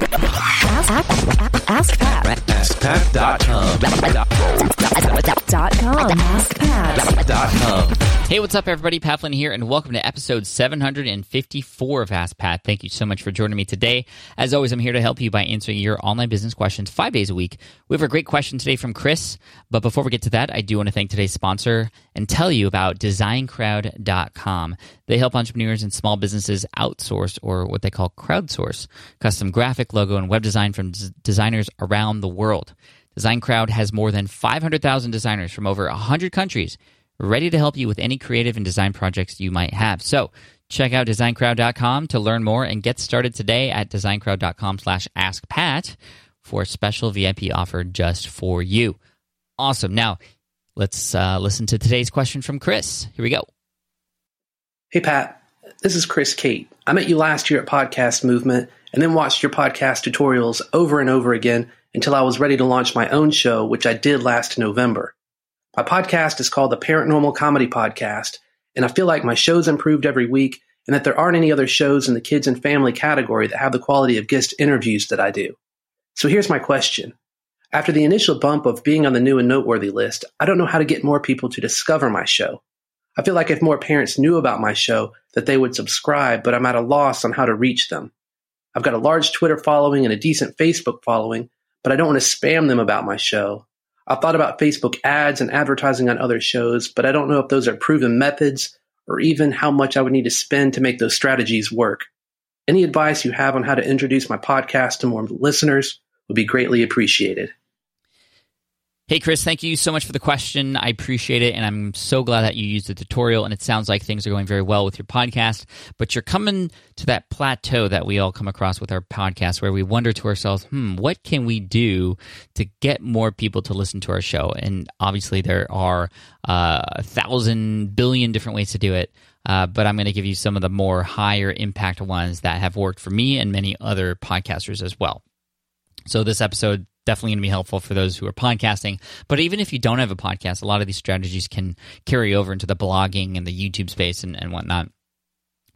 Ask, ask Pat. AskPat.com. Hey, what's up, everybody? Pat here, and welcome to episode 754 of Ask Pat. Thank you so much for joining me today. As always, I'm here to help you by answering your online business questions five days a week. We have a great question today from Chris, but before we get to that, I do want to thank today's sponsor and tell you about DesignCrowd.com. They help entrepreneurs and small businesses outsource or what they call crowdsource custom graphic, logo, and web design from des- designers around the world. Design Crowd has more than 500,000 designers from over 100 countries ready to help you with any creative and design projects you might have. So check out designcrowd.com to learn more and get started today at designcrowd.com slash askpat for a special VIP offer just for you. Awesome. Now, let's uh, listen to today's question from Chris. Here we go. Hey, Pat. This is Chris Kate. I met you last year at Podcast Movement and then watched your podcast tutorials over and over again until I was ready to launch my own show, which I did last November. My podcast is called the Parentnormal Comedy Podcast, and I feel like my show's improved every week and that there aren't any other shows in the kids and family category that have the quality of guest interviews that I do. So here's my question. After the initial bump of being on the new and noteworthy list, I don't know how to get more people to discover my show. I feel like if more parents knew about my show, that they would subscribe, but I'm at a loss on how to reach them. I've got a large Twitter following and a decent Facebook following, but I don't want to spam them about my show. I've thought about Facebook ads and advertising on other shows, but I don't know if those are proven methods or even how much I would need to spend to make those strategies work. Any advice you have on how to introduce my podcast to more listeners would be greatly appreciated. Hey, Chris, thank you so much for the question. I appreciate it. And I'm so glad that you used the tutorial. And it sounds like things are going very well with your podcast. But you're coming to that plateau that we all come across with our podcast where we wonder to ourselves, hmm, what can we do to get more people to listen to our show? And obviously, there are uh, a thousand billion different ways to do it. Uh, but I'm going to give you some of the more higher impact ones that have worked for me and many other podcasters as well. So this episode definitely going to be helpful for those who are podcasting. But even if you don't have a podcast, a lot of these strategies can carry over into the blogging and the YouTube space and, and whatnot.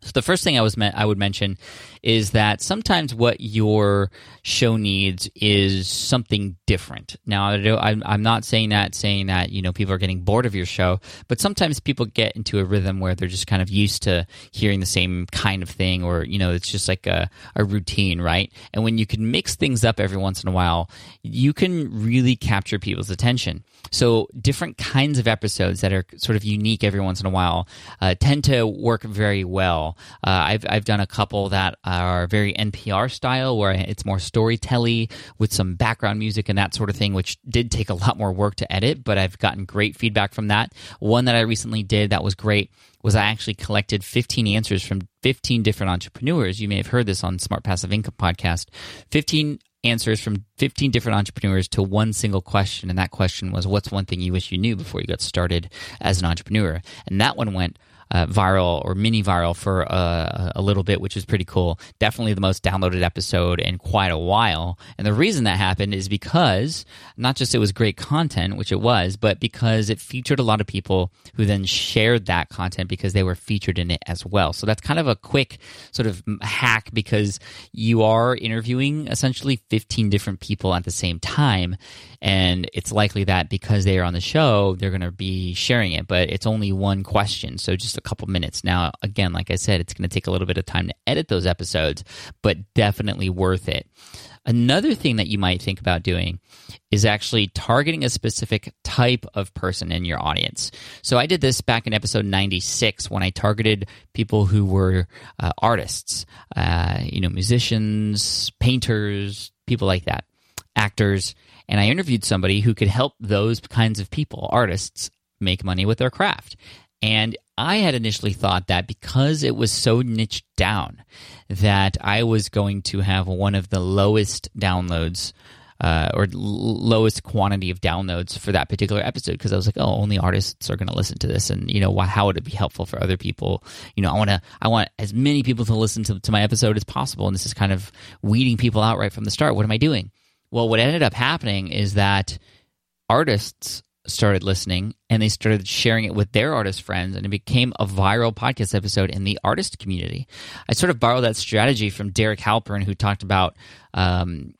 So the first thing I was I would mention is that sometimes what your show needs is something different. Now I'm I'm not saying that saying that you know people are getting bored of your show, but sometimes people get into a rhythm where they're just kind of used to hearing the same kind of thing, or you know it's just like a, a routine, right? And when you can mix things up every once in a while, you can really capture people's attention. So different kinds of episodes that are sort of unique every once in a while uh, tend to work very well. Uh, I've I've done a couple that are very NPR style, where it's more storytelly with some background music and that sort of thing, which did take a lot more work to edit, but I've gotten great feedback from that. One that I recently did that was great was I actually collected 15 answers from 15 different entrepreneurs. You may have heard this on Smart Passive Income podcast. 15 answers from 15 different entrepreneurs to one single question. And that question was, What's one thing you wish you knew before you got started as an entrepreneur? And that one went uh, viral or mini viral for uh, a little bit, which is pretty cool. Definitely the most downloaded episode in quite a while. And the reason that happened is because not just it was great content, which it was, but because it featured a lot of people who then shared that content because they were featured in it as well. So that's kind of a quick sort of hack because you are interviewing essentially 15 different people at the same time. And it's likely that because they are on the show, they're going to be sharing it, but it's only one question. So just a couple minutes. Now, again, like I said, it's going to take a little bit of time to edit those episodes, but definitely worth it. Another thing that you might think about doing is actually targeting a specific type of person in your audience. So I did this back in episode 96 when I targeted people who were uh, artists, uh, you know, musicians, painters, people like that, actors. And I interviewed somebody who could help those kinds of people, artists, make money with their craft. And I had initially thought that because it was so niched down, that I was going to have one of the lowest downloads uh, or l- lowest quantity of downloads for that particular episode because I was like, oh, only artists are going to listen to this, and you know, why, how would it be helpful for other people? You know, I want to, I want as many people to listen to, to my episode as possible, and this is kind of weeding people out right from the start. What am I doing? Well, what ended up happening is that artists started listening and they started sharing it with their artist friends and it became a viral podcast episode in the artist community. I sort of borrowed that strategy from Derek Halpern, who talked about um,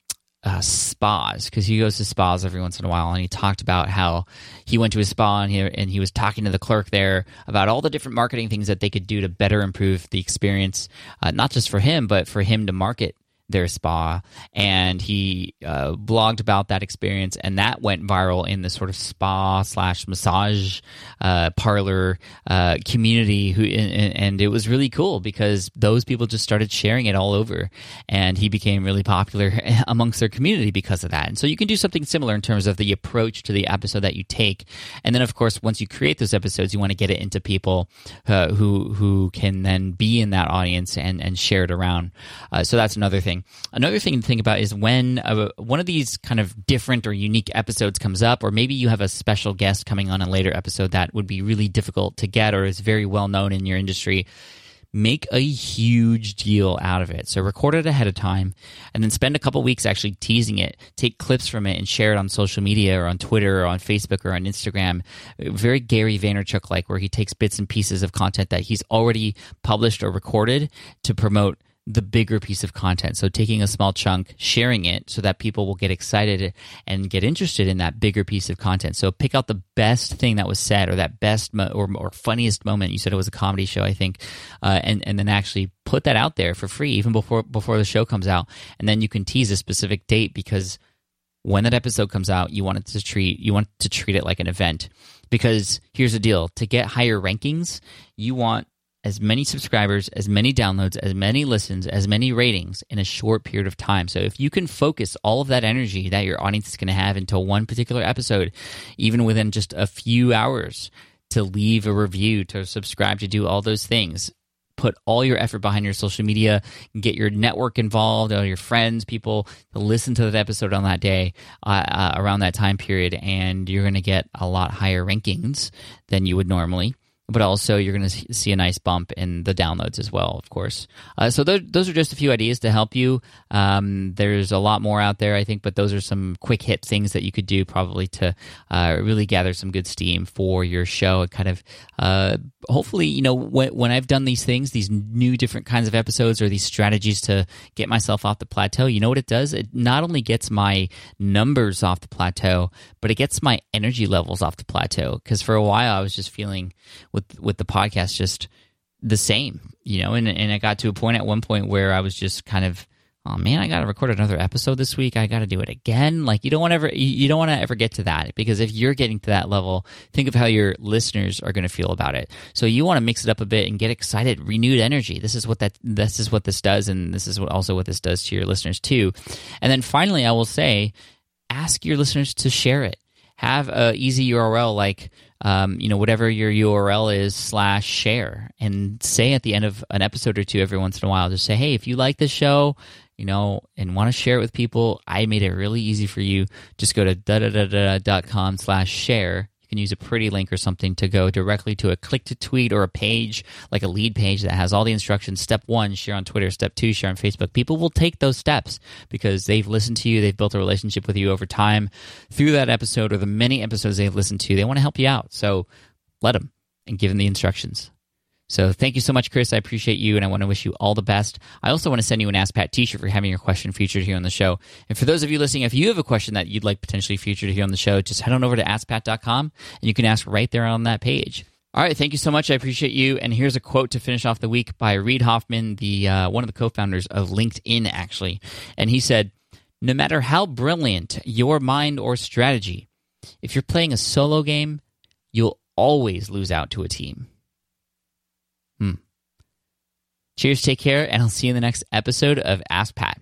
uh, spas because he goes to spas every once in a while, and he talked about how he went to a spa and he, and he was talking to the clerk there about all the different marketing things that they could do to better improve the experience, uh, not just for him, but for him to market their spa and he uh, blogged about that experience and that went viral in the sort of spa slash massage uh, parlor uh, community who and, and, it was really cool because those people just started sharing it all over and he became really popular amongst their community because of that. And so you can do something similar in terms of the approach to the episode that you take. And then of course once you create those episodes you want to get it into people uh, who who can then be in that audience and and share it around. Uh, so that's another thing Another thing to think about is when a, one of these kind of different or unique episodes comes up, or maybe you have a special guest coming on a later episode that would be really difficult to get or is very well known in your industry. Make a huge deal out of it. So record it ahead of time and then spend a couple weeks actually teasing it. Take clips from it and share it on social media or on Twitter or on Facebook or on Instagram. Very Gary Vaynerchuk like, where he takes bits and pieces of content that he's already published or recorded to promote the bigger piece of content. So taking a small chunk, sharing it so that people will get excited and get interested in that bigger piece of content. So pick out the best thing that was said or that best mo- or, or funniest moment. You said it was a comedy show, I think, uh, and and then actually put that out there for free even before before the show comes out, and then you can tease a specific date because when that episode comes out, you want it to treat you want to treat it like an event because here's the deal: to get higher rankings, you want as many subscribers, as many downloads, as many listens, as many ratings in a short period of time. So if you can focus all of that energy that your audience is going to have into one particular episode, even within just a few hours, to leave a review, to subscribe, to do all those things, put all your effort behind your social media, get your network involved, all your friends, people to listen to that episode on that day, uh, uh, around that time period, and you're going to get a lot higher rankings than you would normally but also you're going to see a nice bump in the downloads as well, of course. Uh, so those, those are just a few ideas to help you. Um, there's a lot more out there, I think, but those are some quick hit things that you could do probably to uh, really gather some good steam for your show. And kind of, uh, hopefully, you know, when, when I've done these things, these new different kinds of episodes or these strategies to get myself off the plateau, you know what it does? It not only gets my numbers off the plateau, but it gets my energy levels off the plateau. Because for a while, I was just feeling with with with the podcast just the same, you know. And and I got to a point at one point where I was just kind of, oh man, I got to record another episode this week. I got to do it again. Like you don't want ever you don't want to ever get to that because if you're getting to that level, think of how your listeners are going to feel about it. So you want to mix it up a bit and get excited, renewed energy. This is what that this is what this does, and this is what also what this does to your listeners too. And then finally, I will say, ask your listeners to share it. Have a easy URL like um, you know, whatever your URL is slash share and say at the end of an episode or two every once in a while, just say, hey, if you like this show, you know, and want to share it with people, I made it really easy for you. Just go to da da da da dot com slash share can use a pretty link or something to go directly to a click to tweet or a page, like a lead page that has all the instructions. Step one, share on Twitter. Step two, share on Facebook. People will take those steps because they've listened to you, they've built a relationship with you over time through that episode or the many episodes they've listened to. They want to help you out. So let them and give them the instructions. So thank you so much, Chris. I appreciate you, and I want to wish you all the best. I also want to send you an Ask Pat T-shirt for having your question featured here on the show. And for those of you listening, if you have a question that you'd like potentially featured here on the show, just head on over to AskPat.com, and you can ask right there on that page. All right, thank you so much. I appreciate you. And here's a quote to finish off the week by Reid Hoffman, the uh, one of the co-founders of LinkedIn, actually. And he said, "No matter how brilliant your mind or strategy, if you're playing a solo game, you'll always lose out to a team." Hmm. Cheers, take care, and I'll see you in the next episode of Ask Pat.